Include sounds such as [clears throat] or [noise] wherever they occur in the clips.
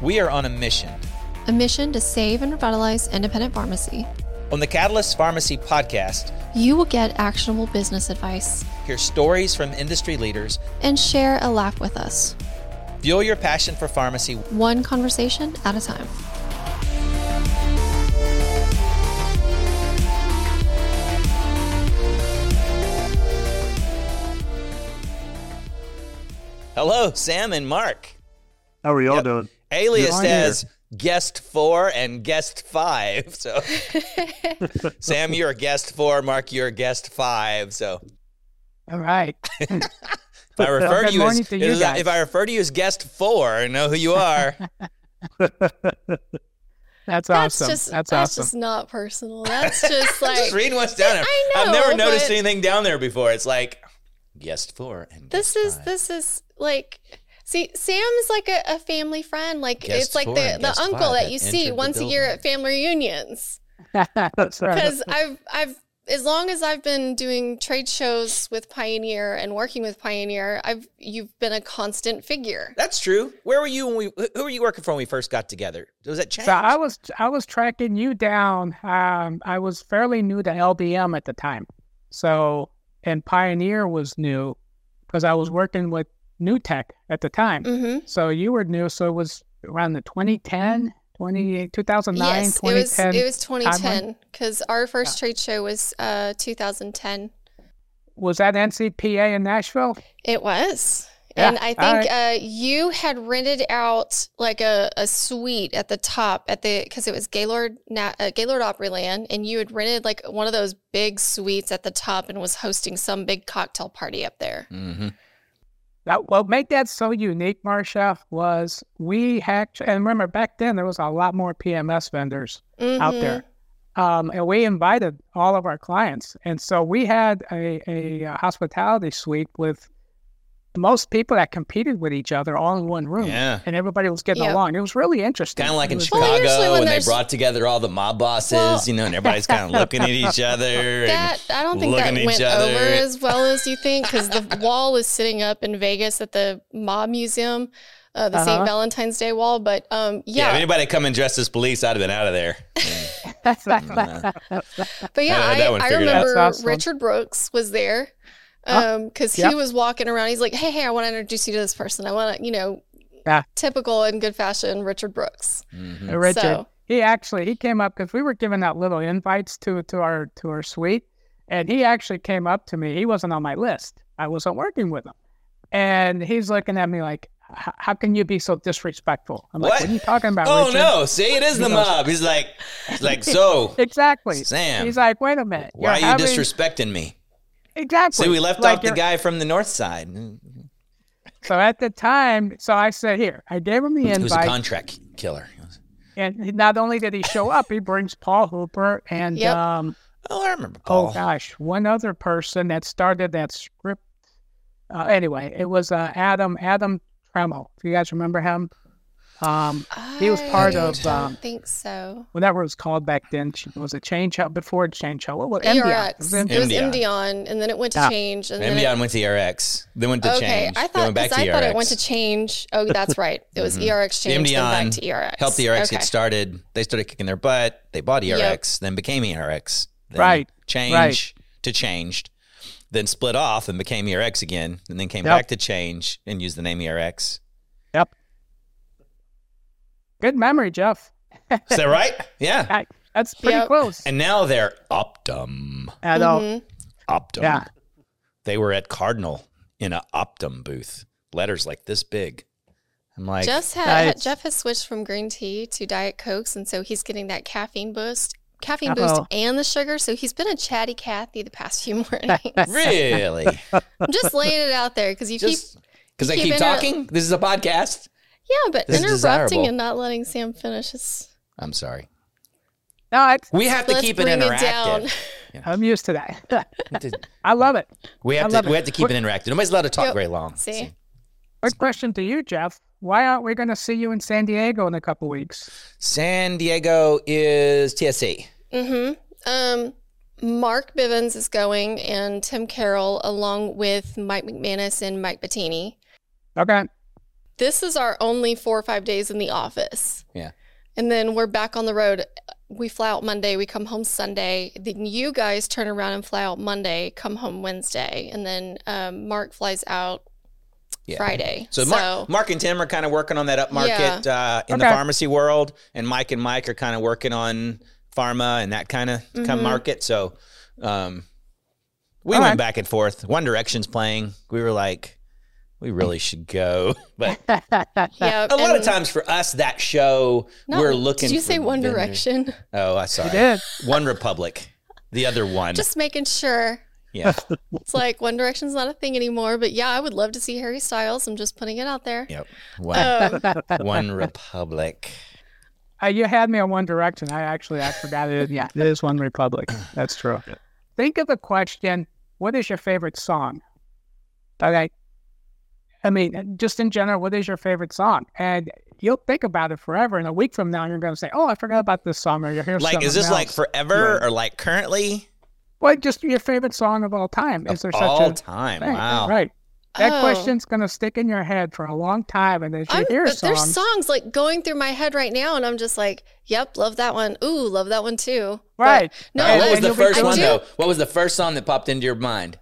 We are on a mission. A mission to save and revitalize independent pharmacy. On the Catalyst Pharmacy podcast, You will get actionable business advice hear stories from industry leaders, and share a laugh with us, fuel your passion for pharmacy. one conversation at a time. Hello, Sam and Mark. How are y'all Yep. doing? Alias You're on says guest four and guest five. So, [laughs] Sam, you're a guest four. Mark, you're a guest five. So, All right. [laughs] if I refer to you as to you if I- if. I refer to you as guest four, I know who you are. [laughs] That's That's awesome. just that's, that's awesome. just not personal. That's just like Just reading what's down there. I I've never noticed anything down there before. It's like guest four and this is five. this is like see Sam's like a, a family friend. Like Guest it's like the the uncle that that you see once a year at family reunions. [laughs] That's right. Because I've I've as long as I've been doing trade shows with Pioneer and working with Pioneer, I've you've been a constant figure. That's true. Where were you when we? Who were you working for when we first got together? Was that Change? So I was I was tracking you down. Um, I was fairly new to LBM at the time, so and Pioneer was new because I was working with New Tech at the time. Mm-hmm. So you were new. So it was around the 2010, 20, 2009, Yes, it was 2010. it was 2010 because our first trade show was uh 2010. was that NCPA in Nashville? It was. Yeah, and I all think uh, you had rented out like a, a suite at the top at the because it was Gaylord Na- uh, Gaylord Opryland, and you had rented like one of those big suites at the top and was hosting some big cocktail party up there. mm-hmm. That what made that so unique, Marsha, was we had and remember back then there was a lot more PMS vendors out Mhm. there, um, and we invited all of our clients, and so we had a, a, uh hospitality suite with most people that competed with each other all in one room, Yeah. and everybody was getting Yep. along. It was really interesting. Kind of like It in was- Well, Chicago, usually when and they brought together all the mob bosses, Well- you know, and everybody's kind of [laughs] looking at each other. That I don't think looking that at went each other. over as well as you think because the [laughs] wall is sitting up in Vegas at the Mob Museum, uh, the Uh-huh. St. Valentine's Day wall. But um, yeah, yeah, if anybody come in dressed as police, I'd have been out of there. [laughs] But yeah, I I, I remember awesome. Richard Brooks was there Huh? because Yep. he was walking around. He's like, "Hey, hey, I want to introduce you to this person. I want to, you know, Yeah. typical in good fashion, Richard Brooks." Mhm. Richard. So- He actually he came up because we were giving out little invites to to our to our suite, and he actually came up to me. He wasn't on my list. I wasn't working with him, and he's looking at me like, "How can you be so disrespectful?" I'm like, What? "What are you talking about?" Oh Richard?" no! See, it is the goes- mob. He's like, he's like, [laughs] so Exactly. Sam, He's like, "Wait a minute. why are you're you having-" disrespecting me? Exactly. See, we left Like off the guy from the north side, So at the time, so I said, "Here." I gave him the invite. He was a contract killer. and not only did he show up, he brings Paul Hooper and Yep. um, Oh, I remember Oh gosh, one other person that started that script. Uh, anyway, it was uh, Adam Adam Tremel. If you guys remember him, um, He was part I of, don't um, think so. whatever it was called back then. It was a change out before change out. What was MDI? ERX. Was It it- was MDI. Emdeon, and then it went to Yeah. change, and then it, went to ERX, then went to okay. change. I thought went back because to I thought it went to change. Oh, that's right. It was Mhm. ERX change, then Emdeon back to ERX. helped the ERX okay. get started. They started kicking their butt. They bought ERX, then became ERX. Then Right, Change right. to changed, then split off and became ERX again, and then came Yep. back to change and used the name ERX. Yep. Good memory, Jeff. Is that right? Yeah. [laughs] I, that's pretty Yep. close. And now they're Optum. I know. Mhm. Optum. Yeah. They were at Cardinal in an Optum booth. Letters like this big. I'm like, Just had Nice. Jeff has switched from green tea to diet cokes, and so he's getting that caffeine boost, caffeine Uh-oh. boost, and the sugar. So he's been a chatty Cathy the past few [laughs] mornings. [laughs] really? I'm just laying it out there because you Just because I keep keep inter- talking? This is a podcast. Keep yeah, but This is interrupting desirable. and not letting Sam finish is I'm sorry. No, it's, We have to let's keep it bring interactive. down. [laughs] I'm used to that. We have to- I love it. we have I to love we it. have to keep it interactive. Nobody's allowed to talk Yep. very long. See, Quick question to you, Jeff. Why aren't we going to see you in San Diego in a couple weeks? San Diego is TSC. mm-hmm. Um, Mark Bivens is going, and Tim Carroll, along with Mike McManus and Mike Bettini. Okay. This is our only four or five days in the office. Yeah. And then we're back on the road. We fly out Monday, we come home Sunday. Then you guys turn around and fly out Monday, come home Wednesday. And then um, Mark flies out Yeah. Friday. So, Mark, Mark and Tim are kind of working on that upmarket uh, in the pharmacy world, and Mike and Mike are kind of working on pharma and that kind of kind of Mhm. market. So, um, we All went right. back and forth. One Direction's playing. We were like, we really should go, [laughs] but yeah, a lot of times for us, that show No, we're looking. Did you for say One vendors. Direction? Oh, I saw You it. did. One Republic, the other one. Just making sure. yeah, It's like One Direction's not a thing anymore. But yeah, I would love to see Harry Styles. I'm just putting it out there. yep. One, Um, [laughs] One Republic. Uh, you had me on One Direction. I actually I forgot it. Yeah, it is One Republic. That's true. Think of the question: What is your favorite song? Okay. I mean, just in general, what is your favorite song? And you'll think about it forever. And a week from now, you're going to say, "Oh, I forgot about this song," or you hear Like, is something this like else. forever or like currently? what? Just your favorite song of all time? Is there Of such all a time? Right, Wow. Right. That Oh. question's going to stick in your head for a long time, and as you I'm, hear but there's songs, songs like going through my head right now, and I'm just like, "Yep, love that one. Ooh, love that one too." But- right? no, And what was the first I one do- though? What was the first song that popped into your mind?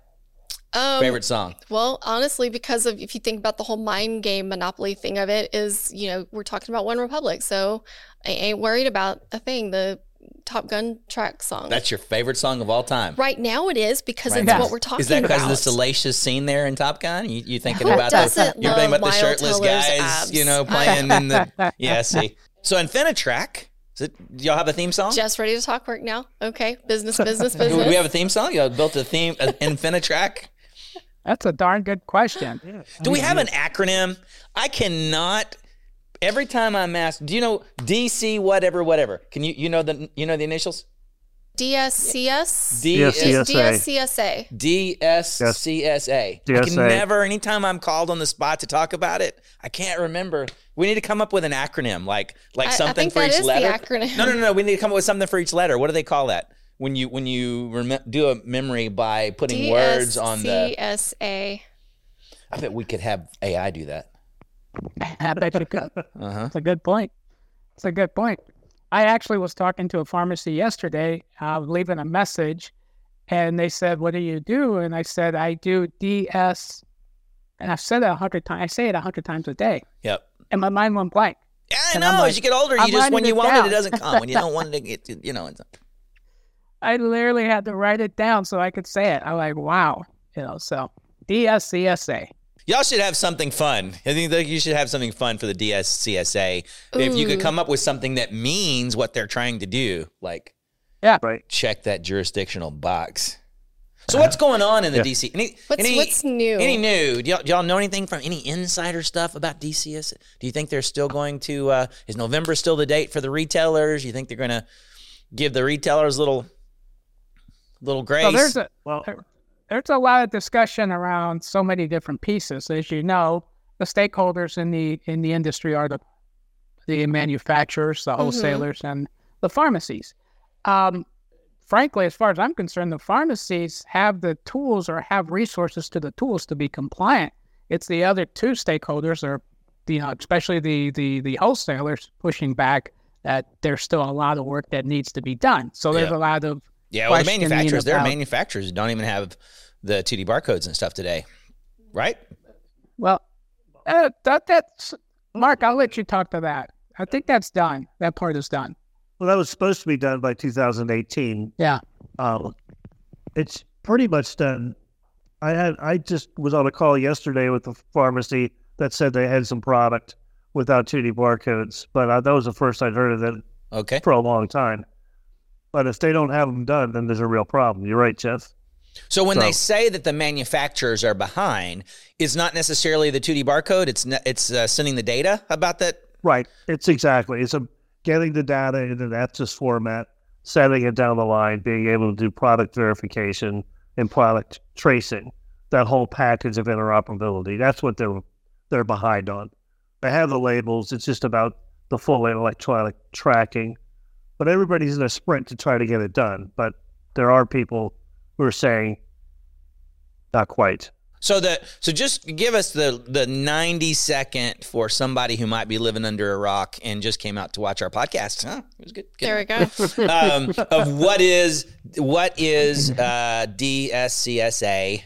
Um, Favorite song? Well, honestly, because of if you think about the whole mind game monopoly thing of it, is you know we're talking about One Republic, so I ain't worried about a thing. The Top Gun track song. That's your favorite song of all time. right now it is because Right it's now. what we're talking about. Is that because of the salacious scene there in Top Gun? You, you thinking Who about the, you're thinking about the shirtless guys, abs? you know, [laughs] playing in the yeah. See, so InfiniTrak. Is it, do y'all have a theme song? Just ready to talk work now. Okay, business, business, [laughs] business. we have a theme song? Y'all built a theme, an InfiniTrak. That's a darn good question. Do we have an acronym? I cannot. Every time I'm asked, do you know DC whatever whatever? Can you you know the you know the initials? DSCS. D Yes, DSCSA. DSCSA. I can DSA. never, anytime I'm called on the spot to talk about it, I can't remember. We need to come up with an acronym, like like I- I something think for each letter. No, no, no, no. We need to come up with something for each letter. What do they call that? When you when you rem- do a memory by putting words on the. DSCSA. I bet we could have AI do that. I bet you could. Uh huh. That's a good point. It's a good point. I actually was talking to a pharmacy yesterday, uh, leaving a message, and they said, "What do you do?" And I said, "I do DS," and I've said it a hundred times. I say it a hundred times a day, Yep. and my mind went blank. Yeah, I And know. I'm As you get older, you I'm just when you want it, down. it doesn't come. When you don't [laughs] want it, it get, you know. It's, I literally had to write it down so I could say it. I'm like, "Wow," you know. So DSCSA. Y'all should have something fun. I think that you should have something fun for the DSCSA. If you could come up with something that means what they're trying to do, like Right. check that jurisdictional box. So what's going on in the Yeah. DC? Any, What's any, what's new? Any new? Do y'all, do y'all know anything from any insider stuff about DCS? Do you think they're still going to? Uh, is November still the date for the retailers? You think they're going to give the retailers little, little grace? So there's a Well, there's a lot of discussion around so many different pieces. As you know, the stakeholders in the in the industry are the the manufacturers, the wholesalers, and the pharmacies. Um, frankly, as far as I'm concerned, the pharmacies have the tools or have resources to the tools to be compliant. It's the other two stakeholders, or you know, especially the the the wholesalers, pushing back that there's still a lot of work that needs to be done. So there's Yeah. a lot of yeah, well, the questioning manufacturers. There are manufacturers who don't even have the 2D barcodes and stuff today, right? Well, uh, that that's Mark. I'll let you talk to that. I think that's done. That part is done. well, that was supposed to be done by 2018. Yeah. Um, it's pretty much done. I had I just was on a call yesterday with the pharmacy that said they had some product without 2D barcodes, but uh, that was the first I'd heard of it Okay. for a long time. But if they don't have them done, then there's a real problem. You're right, Jeff. So when they say that the manufacturers are behind, it's not necessarily the 2D barcode. It's ne- it's uh, sending the data about that. Right. It's exactly. It's a getting the data in an EPCIS format, setting it down the line, being able to do product verification and product tracing. That whole package of interoperability. That's what they're they're behind on. They have the labels. It's just about the full electronic tracking. But everybody's in a sprint to try to get it done. But there are people who are saying not quite. So the so just give us the the ninety second for somebody who might be living under a rock and just came out to watch our podcast. Huh? It was good. good. There we go. [laughs] um, of what is what is uh, DSCSA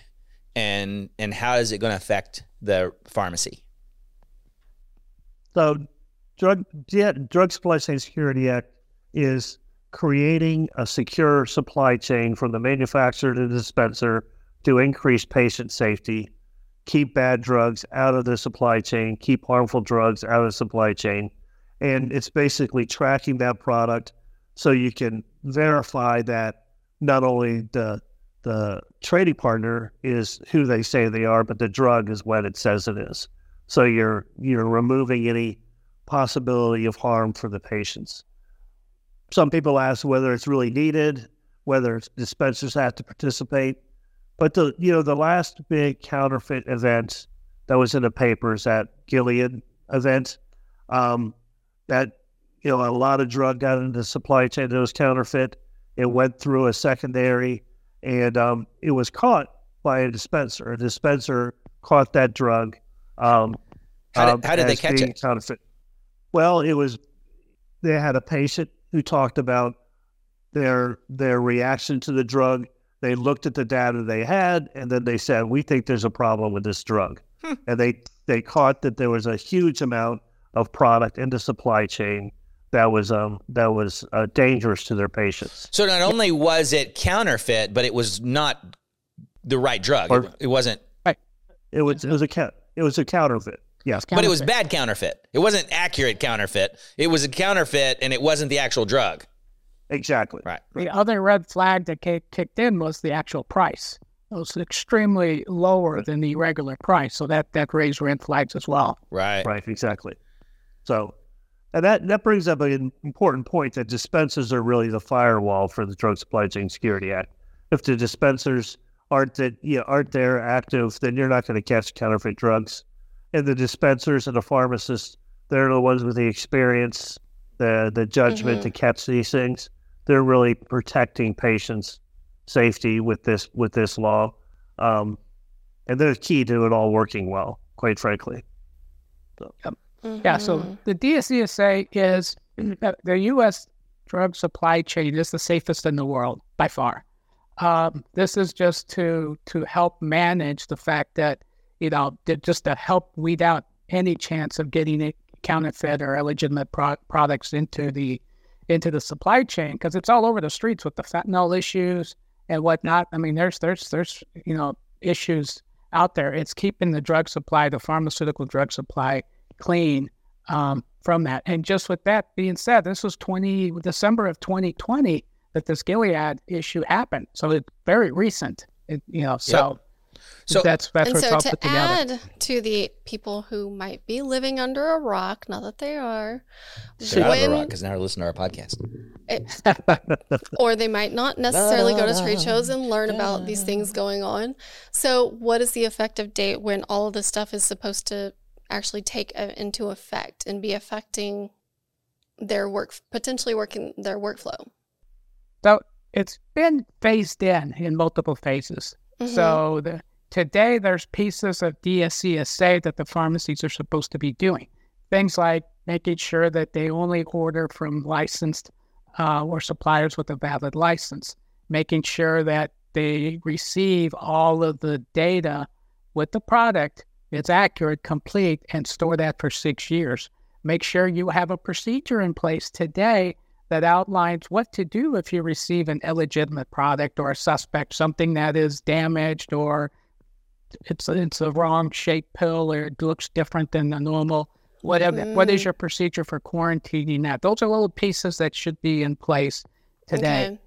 and and how is it going to affect the pharmacy? So, drug yeah, drug supply chain security act is creating a secure supply chain from the manufacturer to the dispenser to increase patient safety, keep bad drugs out of the supply chain, keep harmful drugs out of the supply chain. And it's basically tracking that product so you can verify that not only the the trading partner is who they say they are, but the drug is what it says it is. So you're you're removing any possibility of harm for the patients. Some people ask whether it's really needed, whether dispensers have to participate. But the you know the last big counterfeit event that was in the papers, that Gilead event, um, that you know a lot of drug got into the supply chain that was counterfeit. It went through a secondary, and um, it was caught by a dispenser. A dispenser caught that drug. Um, How did, um, how did they catch it? Counterfeit. Well, it was they had a patient who talked about their their reaction to the drug. They looked at the data they had, and then they said, "We think there's a problem with this drug." Hmm. And they they caught that there was a huge amount of product in the supply chain that was um that was uh, dangerous to their patients. So not only was it counterfeit, but it was not the right drug. Or- It, it wasn't, Right. It was it was a it was a counterfeit. Yes, but it was bad counterfeit. It wasn't accurate counterfeit. It was a counterfeit, and it wasn't the actual drug. exactly. Right. The other red flag that kicked in was the actual price. It was extremely lower than the regular price, so that that raised red flags as well. Right. Right, exactly. So, and that that brings up an important point that dispensers are really the firewall for the Drug Supply Chain Security Act. If the dispensers aren't that you know, aren't there active, then you're not going to catch counterfeit drugs. And the dispensers and the pharmacists, they're the ones with the experience, the the judgment to catch these things. They're really protecting patients' safety with this with this law, um, and they're key to it all working well. Quite frankly. Yeah, so the DSCSA is [clears throat] uh, the U.S. drug supply chain is the safest in the world by far. Um, this is just to to help manage the fact that you know just to help weed out any chance of getting it counterfeit or illegitimate pro- products into the into the supply chain because it's all over the streets with the fentanyl issues and whatnot. I mean, there's there's there's you know issues out there. It's keeping the drug supply, the pharmaceutical drug supply, clean um, from that. And just with that being said, this was 20 December of 2020 that this Gilead issue happened. So it's very recent. It, you know, so, So- that's that's and what's so all to put together. add to the people who might be living under a rock, not that they are, They're out of the when- rock because now they listen to our podcast. [laughs] or they might not necessarily go to trade shows and learn about these things going on. So, what is the effective date when all of this stuff is supposed to actually take uh, into effect and be affecting their work, potentially working their workflow? So it's been phased in in multiple phases. Mhm. So the, today there's pieces of DSCSA that the pharmacies are supposed to be doing. Things like making sure that they only order from licensed uh, or suppliers with a valid license, making sure that they receive all of the data with the product, it's accurate, complete, and store that for six years. Make sure you have a procedure in place today that outlines what to do if you receive an illegitimate product or a suspect, something that is damaged or it's it's a wrong shaped pill or it looks different than the normal. Whatever. What is Mm. your procedure for quarantining that? Those are little pieces that should be in place today. Okay.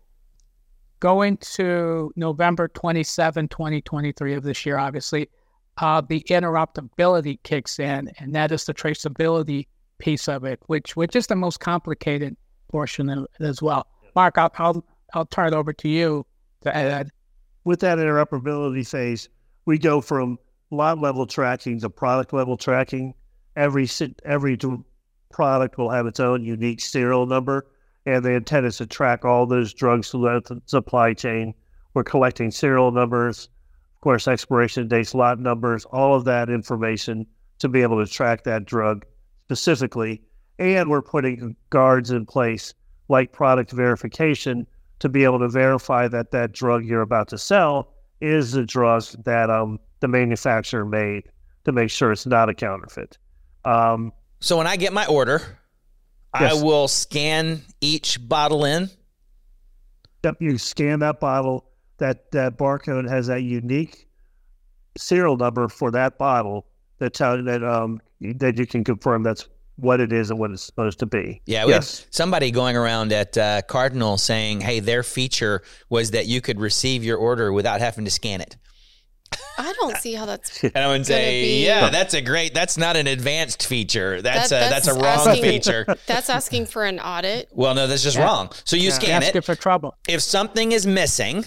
Going to November 27, 2023 of this year, obviously, uh, the interoperability kicks in, and that is the traceability piece of it, which which is the most complicated portion as well. Mark, I'll, I'll I'll turn it over to you to add. with that interoperability phase, we go from lot level tracking to product level tracking. Every every product will have its own unique serial number, and the intent is to track all those drugs throughout the supply chain. We're collecting serial numbers of course, expiration dates, lot numbers, all of that information to be able to track that drug specifically. And we're putting guards in place like product verification to be able to verify that that drug you're about to sell is the drug that um, the manufacturer made to make sure it's not a counterfeit. Um, So when I get my order, Yes. I will scan each bottle in. Yep, you scan that bottle. That that barcode has that unique serial number for that bottle that tell that um that you can confirm that's what it is and what it's supposed to be. Yeah, we yes, somebody going around at uh, Cardinal saying, "Hey, their feature was that you could receive your order without having to scan it." I don't see how that's. [laughs] And I would say, be- "Yeah, that's a great. That's not an advanced feature. That's That- a that's, that's a wrong asking- feature." [laughs] That's asking for an audit. Well, no, that's just Yeah. wrong. So you Yeah. scan Ask it. it for trouble. If something is missing,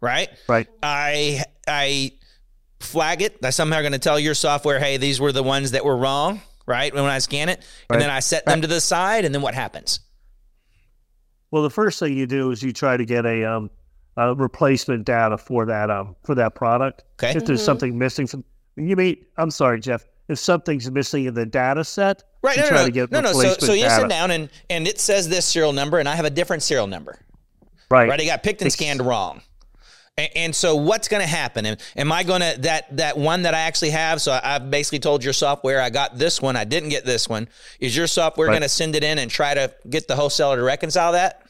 right? right. I I flag it. I'm somehow going to tell your software, "Hey, these were the ones that were wrong." Right when I scan it, Right. and then I set them to the side, and then what happens? Well, the first thing you do is you try to get a um a replacement data for that um for that product. Okay. If there's Mhm. something missing from you mean I'm sorry, Jeff. If something's missing in the data set, Right, you no, try no, to no, get no, no. So, so you data. sit down and and it says this serial number, and I have a different serial number. right. Right, it got picked and Ex- scanned wrong. And, and so, what's going to happen? Am, am I going to that that one that I actually have? So I, I've basically told your software I got this one, I didn't get this one. Is your software Right. going to send it in and try to get the wholesaler to reconcile that?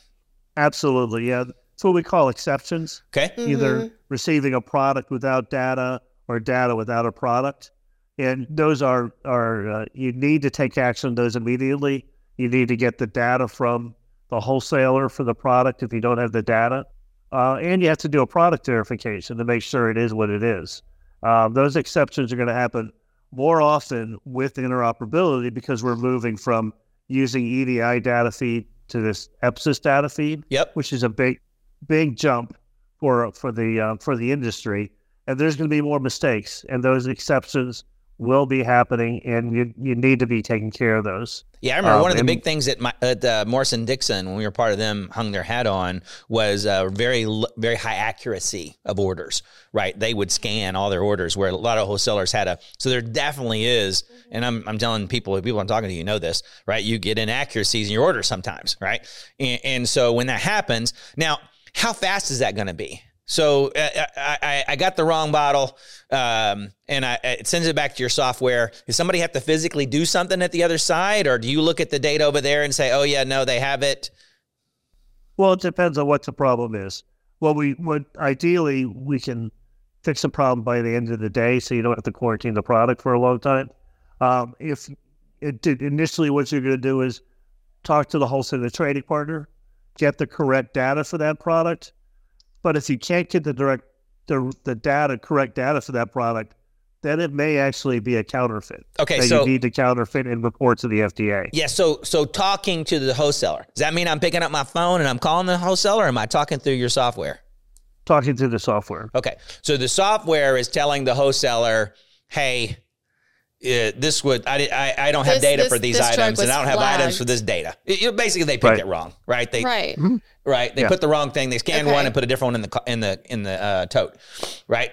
Absolutely, yeah. That's what we call exceptions. Okay, either Mhm. receiving a product without data or data without a product. And those are, are uh, you need to take action on those immediately. You need to get the data from the wholesaler for the product if you don't have the data. Uh, and you have to do a product verification to make sure it is what it is. Um, those exceptions are going to happen more often with interoperability because we're moving from using EDI data feed to this EPCIS data feed yep. which is a big, big jump for for the uh, for the industry. And there's going to be more mistakes, and those exceptions will be happening, and you you need to be taking care of those. Yeah, I remember Um, one of the and- big things that my, at uh, Morris & Dickson, when we were part of them, hung their hat on was uh, very very high accuracy of orders. Right, they would scan all their orders, where a lot of wholesalers had a. So there definitely is, and I'm I'm telling people, people I'm talking to, you know this, right? You get inaccuracies in your orders sometimes, right? And, and so when that happens, now how fast is that going to be? So uh, I, I, I got the wrong bottle, um, and I, it sends it back to your software. Does somebody have to physically do something at the other side, or do you look at the data over there and say, "Oh yeah, no, they have it"? Well, it depends on what the problem is. Well, we would ideally we can fix the problem by the end of the day, so you don't have to quarantine the product for a long time. Um, if it initially, what you're going to do is talk to the wholesaler trading partner, get the correct data for that product. But if you can't get the direct the, the data correct data for that product, then it may actually be a counterfeit Okay, that so you need to counterfeit and report to the FDA. yeah, so so talking to the wholesaler does that mean I'm picking up my phone and I'm calling the wholesaler? Or am I talking through your software? Talking through the software. Okay, so the software is telling the wholesaler, "Hey." Uh, this would I, I I don't have This- data this- for these items, and I don't have items for this data. It- it- basically, they picked Right. it wrong, right? They Right. right? They Yeah. put the wrong thing. They scanned Okay. one and put a different one in the in the in the uh, tote, right?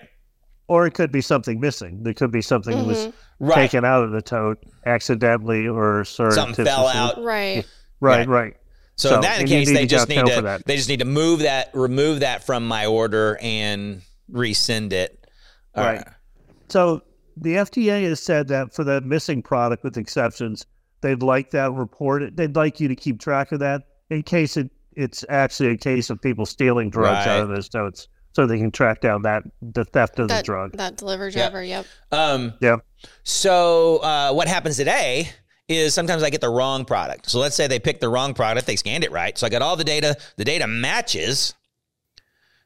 Or it could be something missing. There could be something that was Mhm. Right. taken out of the tote accidentally or Something fell out. Right. Right, Right. right. So, So, in that case, need they to just need to that. they just need to move that, remove that from my order, and resend it. Uh, Right. So the FDA has said that for the missing product, with exceptions, they'd like that reported. They'd like you to keep track of that in case it, it's actually a case of people stealing drugs out of Right. those totes, so they can track down that the theft of That the drug. that delivery Yeah. driver. Yep. Um, Yeah. So uh, what happens today is sometimes I get the wrong product. So let's say they picked the wrong product, they scanned it right. So I got all the data. The data matches,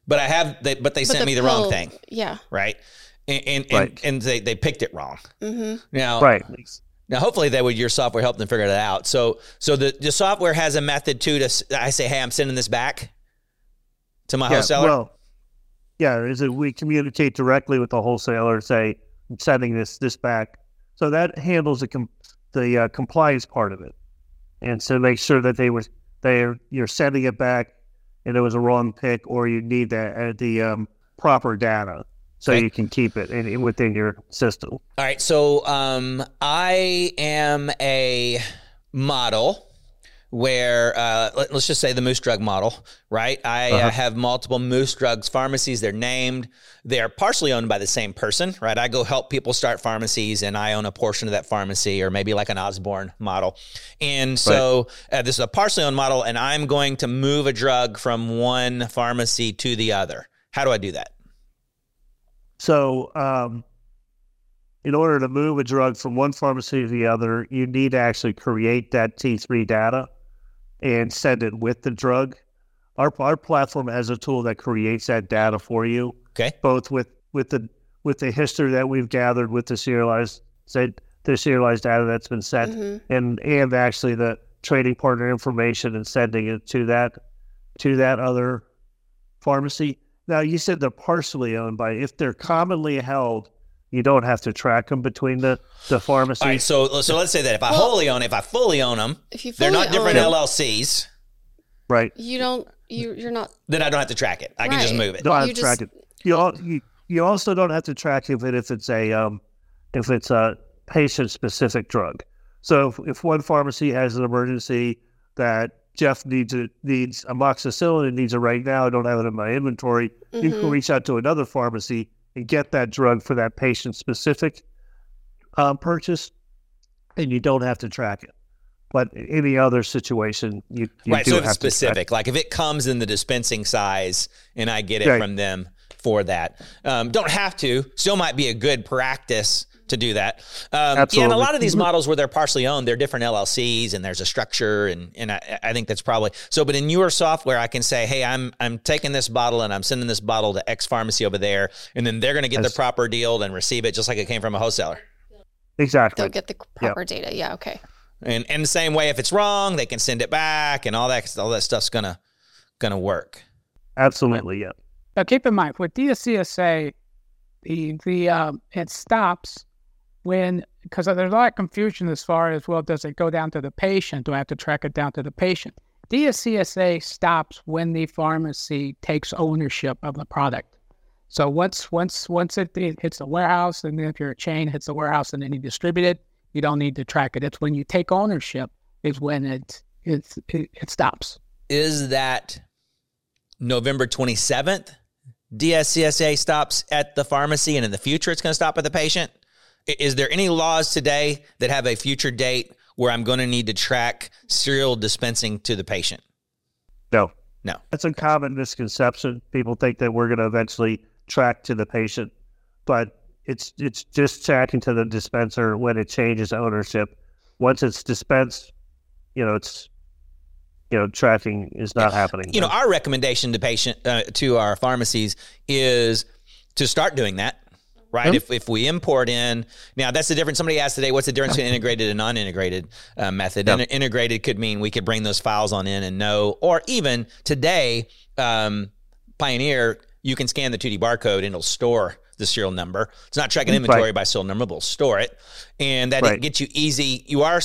but I have they, but they But sent me the wrong thing, Yeah. right? And and, Right. and, and they, they picked it wrong. hmm Now, Right. Now, hopefully, that would your software help them figure that out. So, so the, the software has a method too to s- I say, hey, I'm sending this back to my Yeah. wholesaler. Well, yeah. Is it we communicate directly with the wholesaler, say I'm sending this this back, so that handles the com- the uh, compliance part of it, and so make sure that they was they you're sending it back, and it was a wrong pick, or you need that uh, the um, proper data so Okay. you can keep it in, within your system. All right, so um, I am a model where uh, let, us just say the Moose Drug model, right? I uh, have multiple Moose Drugs pharmacies. They're named. They are partially owned by the same person, right? I go help people start pharmacies, and I own a portion of that pharmacy, or maybe like an Osborne model. And so uh, this is a partially owned model, and I'm going to move a drug from one pharmacy to the other. How do I do that? So, um, in order to move a drug from one pharmacy to the other, you need to actually create that T3 data and send it with the drug. Our, our platform has a tool that creates that data for you, Okay. both with, with the with the history that we've gathered with the serialized said the serialized data that's been sent, Mhm. and and actually the trading partner information and sending it to that to that other pharmacy. Now you said they're partially owned by if they're commonly held, you don't have to track them between the the pharmacies. All right, so so let's say that if I Well- wholly own, if I fully own them, If you they're not different own LLCs. right. You don't. You you're not. Then I don't have to track it. I can just move it. Don't have You to track it. You, al- you you also don't have to track if it if it's a um if it's a patient specific drug. So if, if one pharmacy has an emergency that Jeff needs it needs amoxicillin and needs it right now, I don't have it in my inventory. You can Mhm. reach out to another pharmacy and get that drug for that patient specific um, purchase, and you don't have to track it. But in any other situation, you, you right. do So if have it's to specific, like if it comes in the dispensing size and I get it Right. from them for that, um, don't have to. Still might be a good practice to do that. Um, yeah, and a lot of these Mhm. models where they're partially owned, they're different LLCs and there's a structure, and and I, I think that's probably so. But in your software, I can say, hey, I'm I'm taking this bottle and I'm sending this bottle to X pharmacy over there, and then they're going to get the proper deal and receive it just like it came from a wholesaler. Exactly. They'll get the proper data. Yeah. Okay. And and the same way, if it's wrong, they can send it back, and all that all that stuff's gonna gonna work. Absolutely, yeah. Now keep in mind with DSCSA, the the um, it stops when because there's a lot of confusion as far as well, does it go down to the patient? Do I have to track it down to the patient? DSCSA stops when the pharmacy takes ownership of the product. So once once once it, it hits the warehouse, and then if you're a chain, hits the warehouse, and then you distribute it, you don't need to track it. It's when you take ownership is when it it it, it stops. Is that November twenty seventh? DSCSA stops at the pharmacy, and in the future, it's going to stop at the patient. Is there any laws today that have a future date where I'm going to need to track serial dispensing to the patient? No. No. That's a common misconception. People think that we're going to eventually track to the patient, but it's it's just tracking to the dispenser when it changes ownership. Once it's dispensed, you know, it's you know, tracking is not happening. you know, our recommendation to patient uh, to our pharmacies is to start doing that. Right. If, if we import in now, that's the difference. Somebody asked today, what's the difference between [laughs] integrated and non-integrated uh, method? Yep. And integrated could mean we could bring those files on in and know, or even today, um, Pioneer, you can scan the 2D barcode and it'll store the serial number. It's not tracking inventory Right. by serial number, but it'll store it, and that Right. gets you easy. You are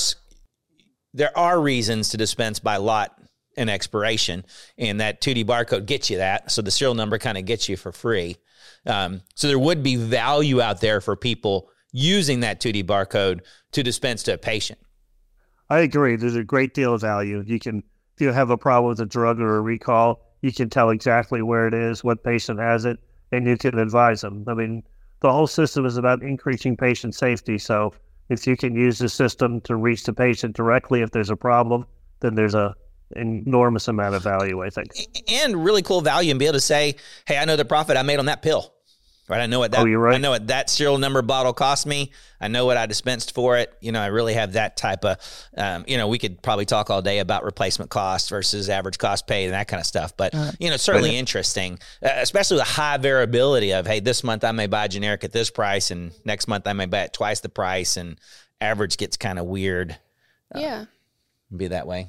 there are reasons to dispense by lot and expiration, and that 2D barcode gets you that. So the serial number kind of gets you for free. Um, so there would be value out there for people using that 2D barcode to dispense to a patient. I agree. There's a great deal of value. You can, if you have a problem with a drug or a recall, you can tell exactly where it is, what patient has it, and you can advise them. I mean, the whole system is about increasing patient safety. So if you can use the system to reach the patient directly if there's a problem, then there's a enormous amount of value. I think. and really cool value and be able to say, "Hey, I know the profit I made on that pill." Right, I know what that. Oh, you're right. I know what that serial number bottle cost me. I know what I dispensed for it. You know, I really have that type of. Um, you know, we could probably talk all day about replacement cost versus average cost paid and that kind of stuff. But you know, it's certainly interesting, uh, especially with high variability of, hey, this month I may buy generic at this price, and next month I may buy it twice the price, and average gets kind of weird. yeah. Be that way.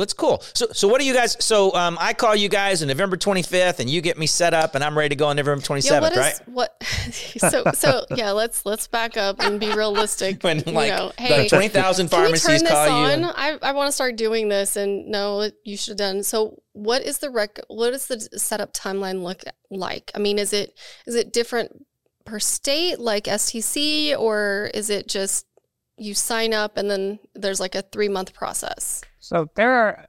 Well, that's cool. So, so what do you guys? So, um, I call you guys on November 25th, and you get me set up, and I'm ready to go on November 27th, Yeah, what is right? what? [laughs] so so yeah, let's let's back up and be realistic. [laughs] When you like know, hey, 20,000 can we turn pharmacies this call you. on? I, I want to start doing this, and no, you should have done. So, what is the rec? What does the setup timeline look like? I mean, is it is it different per state, like STC, or is it just you sign up and then there's like a three month process? So there are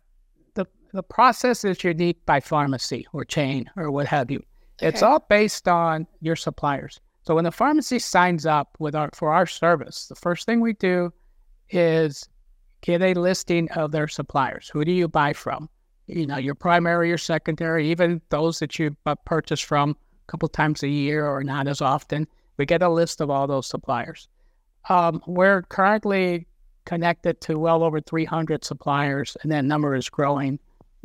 the the process is unique by pharmacy or chain or what have you. It's all based on your suppliers. So when the pharmacy signs up with our for our service, the first thing we do is get a listing of their suppliers. Who do you buy from? You know, your primary, your secondary, even those that you purchase from a couple times a year or not as often. We get a list of all those suppliers. Um, we're currently connected to well over 300 suppliers, and that number is growing,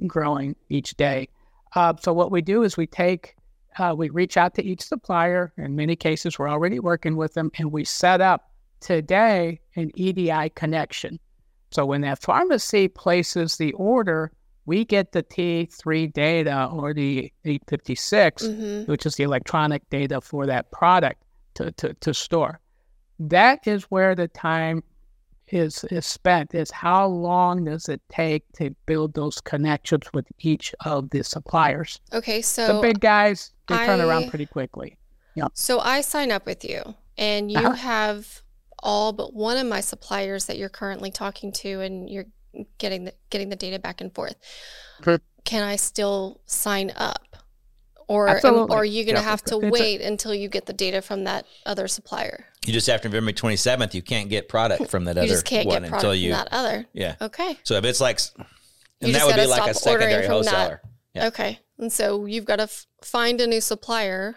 growing each day. Uh, so what we do is we take, uh, we reach out to each supplier. In many cases, we're already working with them, and we set up today an EDI connection. So when that pharmacy places the order, we get the T3 data or the 856, Mm-hmm. which is the electronic data for that product to, to, to store. That is where the time is is spent is how long does it take to build those connections with each of the suppliers. Okay, so the big guys, they turn around pretty quickly. Yeah. So I sign up with you, and you Uh-huh. have all but one of my suppliers that you're currently talking to, and you're getting the getting the data back and forth. Sure. Can I still sign up, or am, Absolutely. or are you going to Yeah. have to It's a- wait until you get the data from that other supplier? You just after November 27th, you can't get product from that [laughs] You other just can't one get product until you. from that other. Yeah. Okay. So if it's like, and just that would be like a stop ordering secondary from that. wholesaler. Yeah. Okay. And so you've got to f- find a new supplier.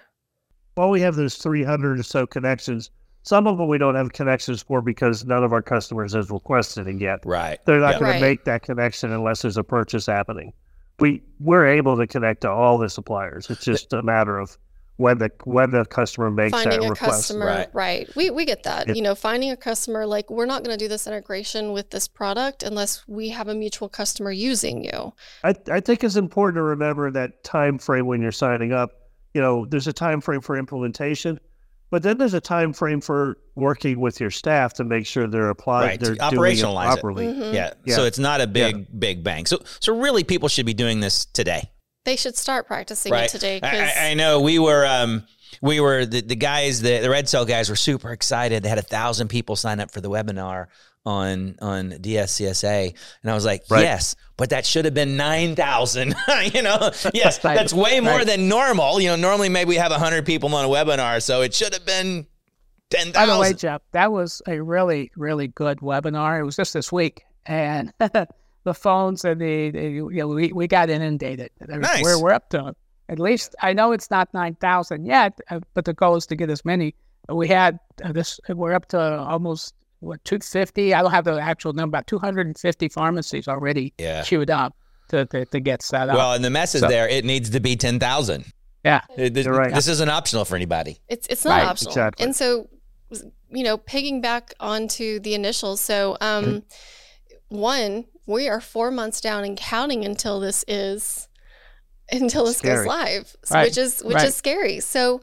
Well, we have those 300 or so connections. Some of them we don't have connections for because none of our customers has requested it yet. Right. They're not Yeah. going Right. to make that connection unless there's a purchase happening. We we're able to connect to all the suppliers. It's just a matter of when the when the customer makes finding that a request. customer Right. right. we we get that Yeah. you know finding a customer like we're not going to do this integration with this product unless we have a mutual customer using you I, I think it's important to remember that time frame when you're signing up. You know, there's a time frame for implementation, but then there's a time frame for working with your staff to make sure they're applied, Right, they're to doing it operationalize it. properly. Mhm. Yeah. Yeah. So it's not a big, big bang. So, so really, people should be doing this today. they should start practicing right it today I, because I- I know we were um we were the, the guys the, the RedSail guys were super excited they had a thousand people sign up for the webinar on on dscsa and i was like Right. yes but that should have been 9000 [laughs] you know [laughs] yes Right. that's way more Right. than normal you know normally maybe we have 100 people on a webinar so it should have been 10000 By the way, Jeff, that was a really, really good webinar. It was just this week, and [laughs] the phones and the, the you know, we, we got inundated. Nice. We're, we're up to at least I know it's not nine thousand yet, uh, but the goal is to get as many. We had uh, this. We're up to almost what two fifty. I don't have the actual number. About two hundred and fifty pharmacies already Yeah. queued up to, to, to get set up. well and the message So- there it needs to be 10000 yeah. It- this, right. this isn't optional for anybody it's it's not Right, optional exactly. and so you know pigging back onto the initials so um one we are four months down and counting until this is until this Scary. goes live Right, which is which right. is scary so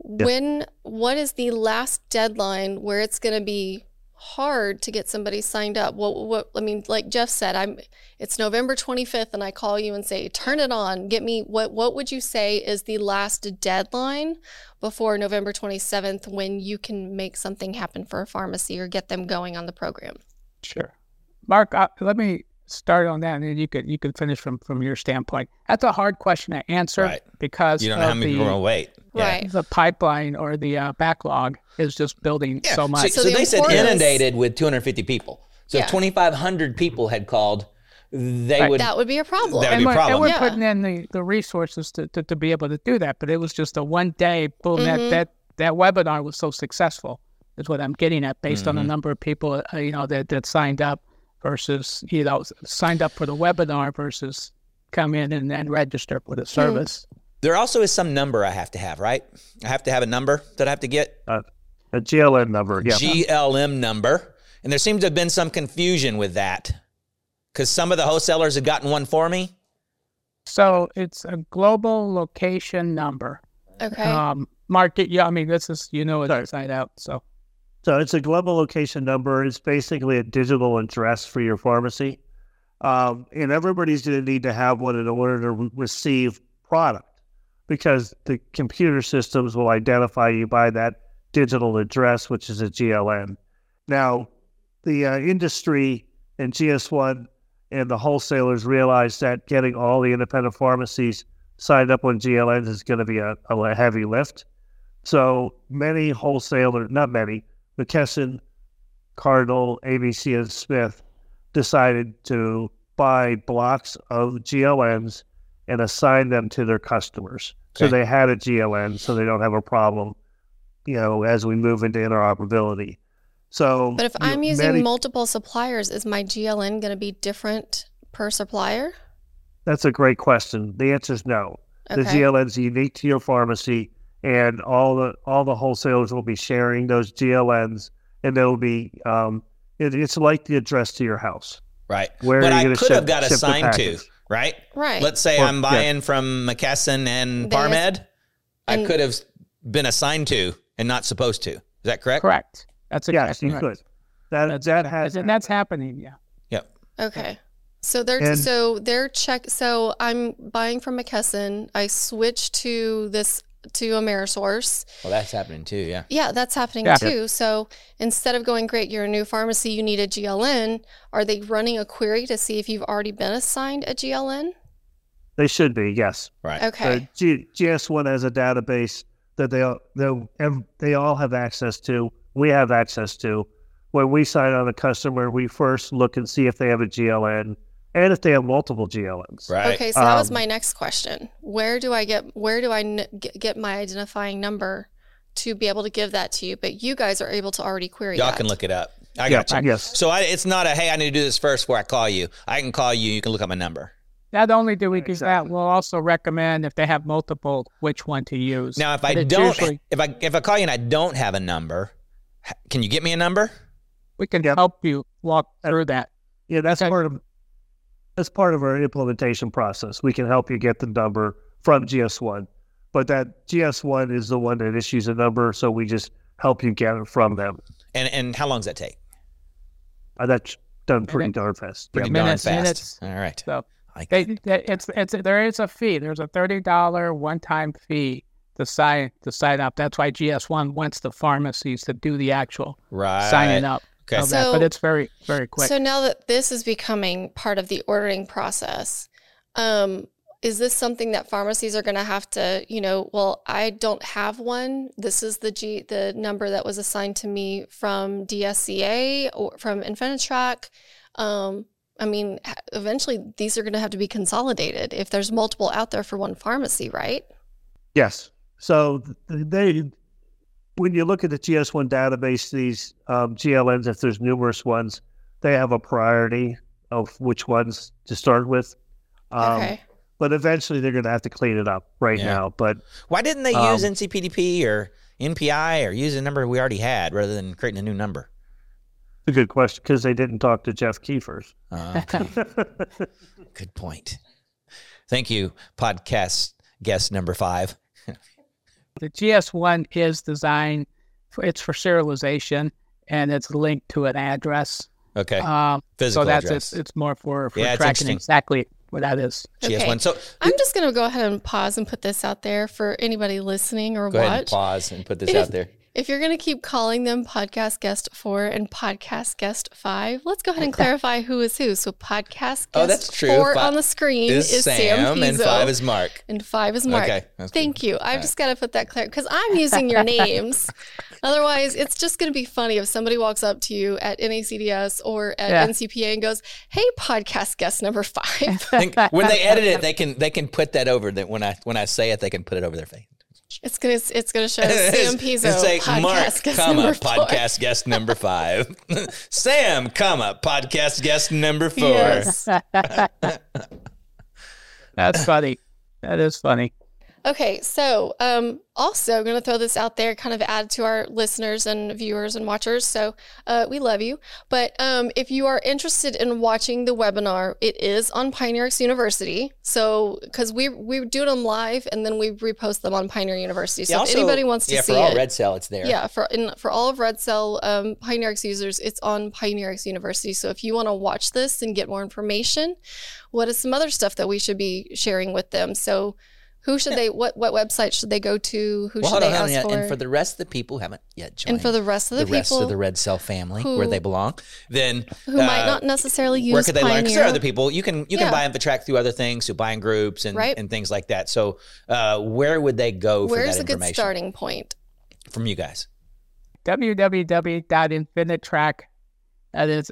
when what is the last deadline where it's going to be hard to get somebody signed up. What what i mean like jeff said i'm it's november 25th and i call you and say turn it on. Get me what what would you say is the last deadline before november 27th when you can make something happen for a pharmacy or get them going on the program? Sure, Mark. Let me start on that, and then you could you could finish from from your standpoint. That's a hard question to answer Right. because you don't know how many the, people are going to wait Yeah. right the pipeline or the uh, backlog is just building Yeah. so much. So, So the they said inundated with 250 people. So Yeah. 2,500 people had called, they Right. would. that would be a problem That would and be a we're, problem. and we're Yeah. putting in the, the resources to, to, to be able to do that. But it was just a one day boom. Mhm. That that that webinar was so successful. Is what I'm getting at based on the Mhm. number of people uh, you know that that signed up versus you know signed up for the webinar versus come in and, and register for the service. there also is some number I have to have, right? I have to have a number that I have to get, A GLN number, yeah. GLN number. And there seems to have been some confusion with that Because some of the wholesalers had gotten one for me. So it's a global location number. Okay. Um, market. Yeah, I mean this is you know it Sorry. inside out. So So it's a global location number. It's basically a digital address for your pharmacy. Um, and everybody's going to need to have one in order to re- receive product because the computer systems will identify you by that digital address, which is a GLN. Now, the uh, industry and GS1 and the wholesalers realize that getting all the independent pharmacies signed up on GLNs is going to be a, a heavy lift. So many wholesalers, not many, McKesson, Cardinal, ABC, and Smith decided to buy blocks of GLNs and assign them to their customers. So they had a GLN, so they don't have a problem, you know, as we move into interoperability. So, but if I'm using many- multiple suppliers, is my GLN going to be different per supplier? that's a great question. The answer is no. The Okay. GLN is unique to your pharmacy, and all the all the wholesalers will be sharing those GLNs, and they'll be um, it, it's like the address to your house. Right. Where but are you I could ship- have got assigned to, right? right. Let's say Or- I'm yeah. buying from McKesson and They Parmed. I could have been assigned to and not supposed to. Is that correct? correct. That's Yes, exactly you right. could. That That's- that has And that's happening. Yeah. Yep. Okay. So they're And- so they're check. So I'm buying from McKesson. I switch to this to Amerisource. Well, that's happening too. Yeah. Yeah, that's happening Yeah. too. So instead of going, great, you're a new pharmacy, you need a GLN. Are they running a query to see if you've already been assigned a GLN? they should be yes. Right. Okay. The G, GS1 has a database that they all they all have access to. We have access to. When we sign on a customer, we first look and see if they have a GLN and if they have multiple GLNs. Right. Okay, so that was Um, my next question. Where do I get where do I n- get, get my identifying number to be able to give that to you? But you guys are able to already query Y'all that. can look it up. I Yeah, got you. Yes. So I, it's not a hey, I need to do this first before I call you. I can call you. You can look up my number. Not only do we do that, we'll also recommend if they have multiple, which one to use. Now, if I But it's don't, usually- if I if I call you and I don't have a number, can you get me a number? we can Yep. help you walk through that. Yeah, that's Okay. part of that's part of our implementation process. We can help you get the number from GS1, but that GS1 is the one that issues a number, so we just help you get it from them. And and how long does that take? Uh, that's done pretty Minute. darn fast. Pretty Yep. darn Minutes, fast. minutes. All right. So like they, they, it's it's there is a fee. There's a thirty dollar one time fee to sign to sign up. That's why GS one wants the pharmacies to do the actual right. signing up. Okay. of that. So- but it's very very quick. So now that this is becoming part of the ordering process, um, is this something that pharmacies are going to have to, you know, well, I don't have one. This is the G, the number that was assigned to me from DSCA or from InfiniTrak. Um, I mean, eventually these are going to have to be consolidated if there's multiple out there for one pharmacy, right? Yes. So they, when you look at the GS1 database, these um, GLNs, if there's numerous ones, they have a priority of which ones to start with. Um, okay. But eventually, they're going to have to clean it up right Yeah. now. But Why didn't they Um, use NCPDP or NPI or use a number we already had rather than creating a new number? it's a good question because they didn't talk to Jeff Kiefers. Uh, okay. [laughs] Good point. Thank you, podcast guest number five. The GS one is designed. For, it's for serialization and it's linked to an address. Okay. Um, Physical so that's address. it's, it's more for, for Yeah, it's tracking exactly what that is. GS1. Okay. So I'm just going to go ahead and pause and put this out there for anybody listening or go ahead and watch. pause and put this If- out there. If you're going to keep calling them podcast guest four and podcast guest five, let's go ahead and [laughs] clarify who is who. So podcast guest Oh, that's true. four Fi- on the screen Is is, Sam, Sam, and five is Mark. and five is Mark. Okay. good. Thank you. I've Alright. just got to put that clear because I'm using your [laughs] names. Otherwise, it's just going to be funny if somebody walks up to you at NACDS or at Yeah. NCPA and goes, "Hey, podcast guest number five. [laughs] when they edit it, they can they can put that over that when I when I say it, they can put it over their face. It's gonna it's gonna show [laughs] Sam Pizzo It's like podcast Mark, guest comma, number four. podcast guest number five. [laughs] Sam, comma, podcast guest number four. Yes. [laughs] That's funny. That is funny. Okay, so um, also going to throw this out there, kind of add to our listeners and viewers and watchers. So uh, we love you, but um, if you are interested in watching the webinar, it is on PioneerRx University. So because we we do them live and then we repost them on Pioneer University. So Yeah, if anybody wants to yeah, see for all it, Red Cell, it's there. yeah, for in, for all of RedSail um, PioneerRx users, it's on PioneerRx University. So if you want to watch this and get more information, what is some other stuff that we should be sharing with them? So who should they? What what website should they go to? Who Well, should on, they hold on. ask yeah, for? And for the rest of the people who haven't yet joined, And for the rest of the, the rest of the RedSail family, who- where they belong, then who might uh, not necessarily use where could they learn? Because there are other people you can you can Yeah. buy InfiniTrak through other things, through buying groups and Right. and things like that. So, uh, where would they go for Where's that a good starting point? from you guys? www.infinitrak. That is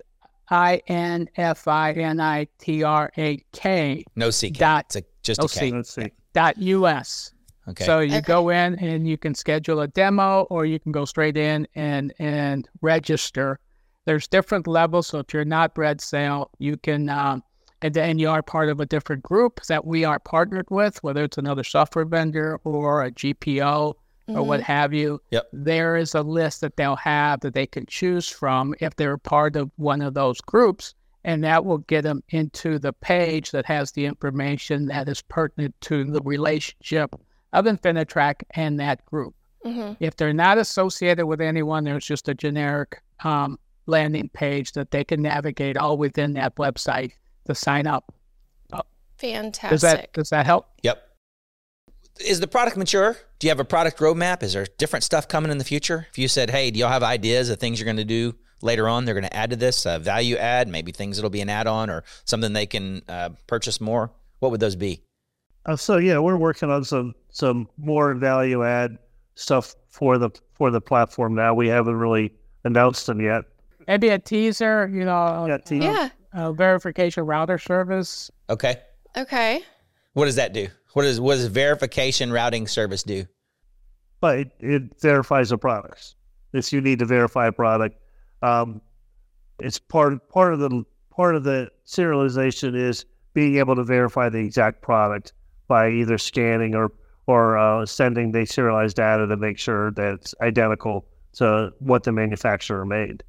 I N F I N I T R A K No CK. Dot- It's a, just no a K. C. Let's dot US. Okay. So you Okay. go in and you can schedule a demo or you can go straight in and and register. There's different levels. So if you're not RedSail, you can um, and then you are part of a different group that we are partnered with, whether it's another software vendor or a GPO or what have you. Yep. There is a list that they'll have that they can choose from if they're part of one of those groups. And that will get them into the page that has the information that is pertinent to the relationship of InfiniTrak and that group. hmm If they're not associated with anyone, there's just a generic um, landing page that they can navigate all within that website to sign up. Fantastic. Does that does that help? Yep. Is the product mature? Do you have a product roadmap? Is there different stuff coming in the future? If you said, "Hey, do y'all have ideas of things you're going to do later on? They're going to add to this uh, value add, maybe things that'll be an add-on or something they can uh, purchase more." What would those be? Uh, so yeah, we're working on some some more value add stuff for the for the platform now. We haven't really announced them yet. Maybe a teaser, you know, Yeah, team. yeah. a verification router service. Okay. Okay. What does that do? What does what does verification routing service do? but it, it verifies the products. If you need to verify a product, um, it's part part of the part of the serialization is being able to verify the exact product by either scanning or or uh, sending the serialized data to make sure that it's identical to what the manufacturer made.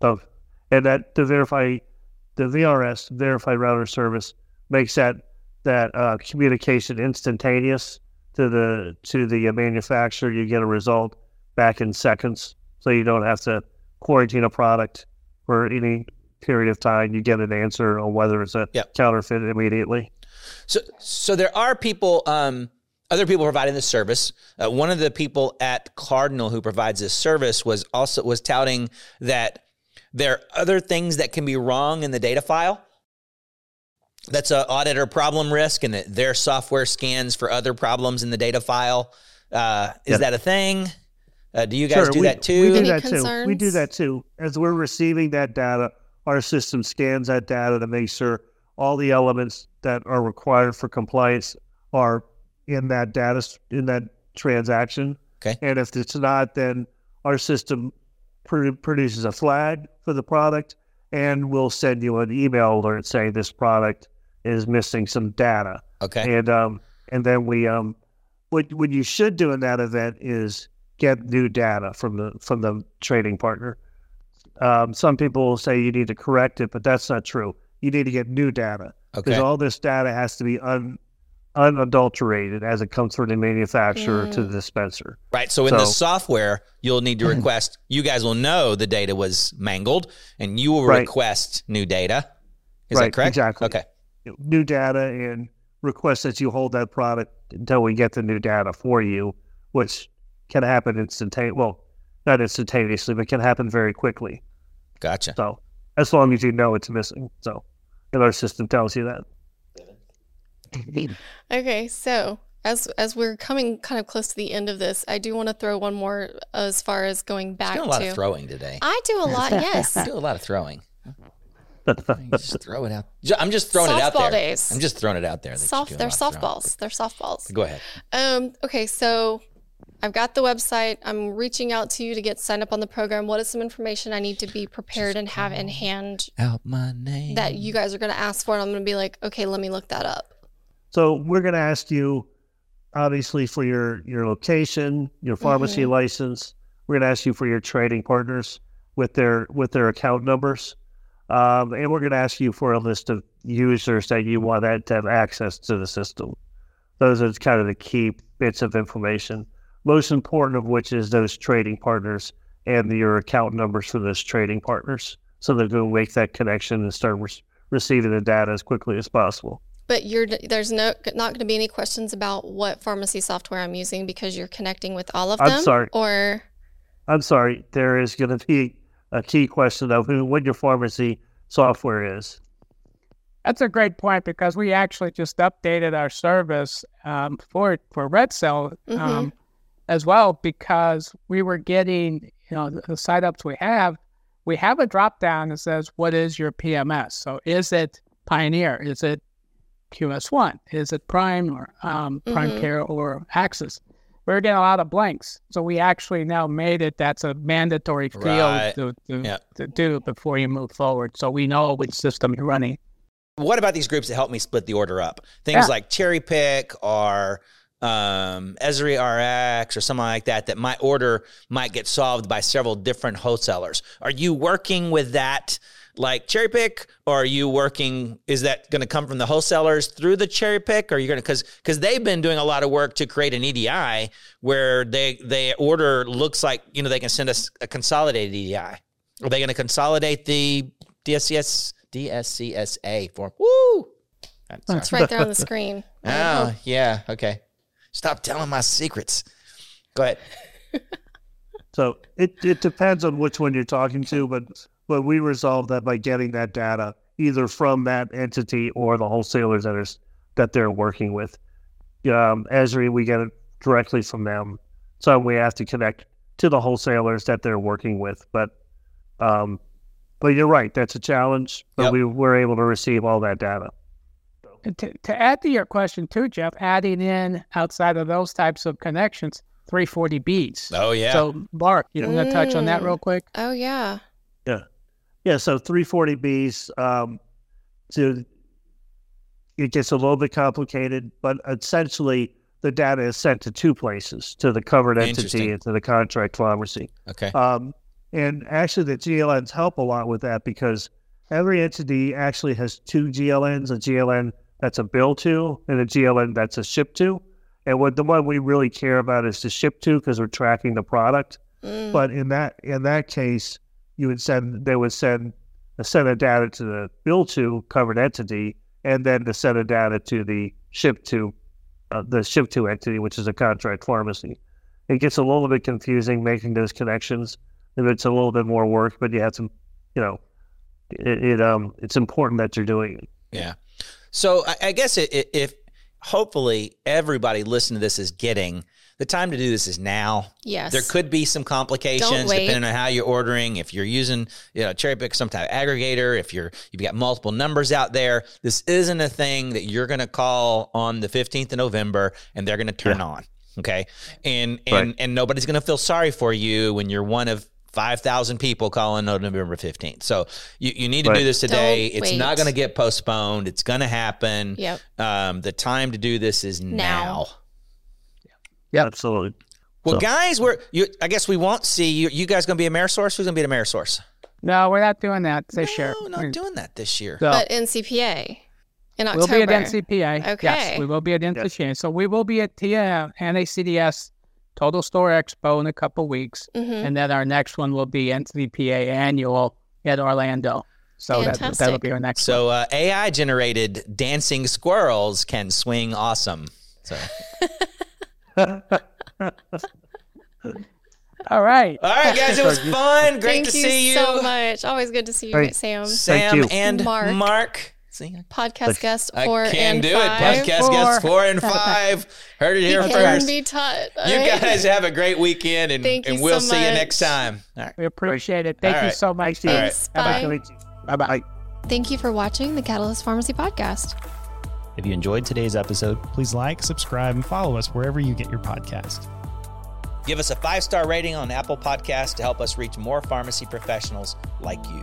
So, and that to verify the VRS Verified Router Service makes that that uh, communication instantaneous to the to the manufacturer. You get a result back in seconds, so you don't have to quarantine a product for any period of time. You get an answer on whether it's a Yep. counterfeit immediately. So, so there are people, um, other people providing this service. Uh, one of the people at Cardinal who provides this service was also was touting that there are other things that can be wrong in the data file. That's a auditor problem risk, and that their software scans for other problems in the data file. Uh, is that a thing? Uh, do you guys do we, that too? We do Any that too. We do that too. As we're receiving that data, our system scans that data to make sure all the elements that are required for compliance are in that data in that transaction. Okay. And if it's not, then our system pr- produces a flag for the product, and we'll send you an email alert saying this product is missing some data okay. and um and then we um what what you should do in that event is get new data from the from the trading partner. Um, some people will say you need to correct it, but that's not true. You need to get new data because Okay. all this data has to be un unadulterated as it comes from the manufacturer to the dispenser. Right. So in the software, you'll need to [clears throat] request. you guys will know the data was mangled, and you will Right. request new data. Is Right, that correct? exactly. Okay. New data and request that you hold that product until we get the new data for you, which can happen instantaneously. Well, not instantaneously, but can happen very quickly. Gotcha. So as long as you know it's missing. So and our system tells you that. [laughs] Okay, so as as we're coming kind of close to the end of this, I do want to throw one more as far as going back Doing a lot to. of throwing today. I do a lot, yes. I do a lot of throwing. [laughs] Just throw it out. I'm just throwing it out Softball there. days. I'm just throwing it out there. Soft, they're lot of throwing. softballs. They're softballs. Go ahead. Um, okay, so I've got the website. I'm reaching out to you to get signed up on the program. What is some information I need to be prepared and have in hand Out my name. that you guys are going to ask for? And I'm going to be like, okay, let me look that up. So we're going to ask you obviously for your your location, your pharmacy Mhm. license. We're going to ask you for your trading partners with their with their account numbers, um, and we're going to ask you for a list of users that you want that to have access to the system. Those are kind of the key bits of information. Most important of which is those trading partners and your account numbers for those trading partners, so they're going to make that connection and start re- receiving the data as quickly as possible. But you're there's no not going to be any questions about what pharmacy software I'm using because you're connecting with all of I'm them. sorry. Or I'm sorry, there is going to be a key question of who, what your pharmacy software is. That's a great point because we actually just updated our service um, for for RedSail um, as well because we were getting you know the, the site ups we have. We have a drop down that says what is your PMS. So is it Pioneer? Is it QS One? Is it Prime or um, Prime Mhm. Care or Access? We're getting a lot of blanks, so we actually now made it that's a mandatory field Right. to, to, Yeah. to do before you move forward, so we know which system you're running. What about these groups that help me split the order up? Things Yeah. like Cherry Pick or um, EzriRx or something like that, that my order might get solved by several different wholesalers. Are you working with that like Cherry Pick or are you working, is that going to come from the wholesalers through the Cherry Pick? Or are you going to, because because they've been doing a lot of work to create an EDI where they, they order looks like, you know, they can send us a consolidated EDI. Are they going to consolidate the DSCS, DSCSA form? Woo! That's it's right there on the screen. Oh, yeah. Okay. Stop telling my secrets. Go ahead. [laughs] So it, it depends on which one you're talking to, but but we resolve that by getting that data either from that entity or the wholesalers that are that they're working with. Um, Ezri, we get it directly from them. So we have to connect to the wholesalers that they're working with. But um, but you're right, that's a challenge. But Yep. we were able to receive all that data. And To, to add to your question too, Jeff, adding in outside of those types of connections, 340Bs. Oh, yeah. So, Mark, you want to touch on that Mm. real quick? Oh yeah. Yeah, Yeah. so 340Bs, um, to, it gets a little bit complicated, but essentially the data is sent to two places, to the covered entity and to the contract pharmacy. okay. Um, and actually the GLNs help a lot with that because every entity actually has two GLNs, a GLN that's a bill to and a GLN that's a ship to. And what the one we really care about is the ship to because we're tracking the product. Mm. But in that in that case, you would send they would send a set of data to the bill to covered entity, and then the set of data to the ship to uh, the ship to entity, which is a contract pharmacy. It gets a little bit confusing making those connections, and it's a little bit more work. But you have to, you know, it, it um it's important that you're doing it. Yeah. So I, I guess it, it, if hopefully everybody listening to this is getting the time to do this is now. yes. There could be some complications depending on how you're ordering. If you're using, you know, cherry pick some type of aggregator, if you're you've got multiple numbers out there, this isn't a thing that you're going to call on the 15th of November and they're going to turn on. Okay, and and Right. and nobody's going to feel sorry for you when you're one of. 5,000 people calling on November 15th. So you, you need to do this today. Don't it's not going to get postponed. It's going to happen. Yep. Um, the time to do this is now. Now. Yep. Absolutely. Well, So- guys, we're you. I guess we won't see you. You guys going to be Amerisource? Who's going to be the mayor source? No, we're not doing that this year. No, not doing that this year. So, But NCPA in October. we'll be at NCPA. Okay. Yes, we will be at NCPA. So we will be at TM NACDS Total Store Expo in a couple weeks. hmm And then our next one will be NCPA Annual at Orlando. So that, that'll be our next one. So uh, AI generated dancing squirrels can swing awesome. So [laughs] All right. all right, guys, it was [laughs] fun. Great Thank to you see you, so much. Always good to see you, Great. Sam. Sam you. and Mark. Mark. See, Podcast guest I four can and do five. it. Podcast Four. guests four and five. Heard it He here can first. be taught. You all right? guys have a great weekend, and, Thank and you we'll so see you next time. All right. We appreciate it. Thank All you right. so much. Thanks, Thanks. Bye. Bye. Bye bye. Thank you for watching the Catalyst Pharmacy Podcast. If you enjoyed today's episode, please like, subscribe, and follow us wherever you get your podcast. Give us a five star rating on Apple Podcasts to help us reach more pharmacy professionals like you.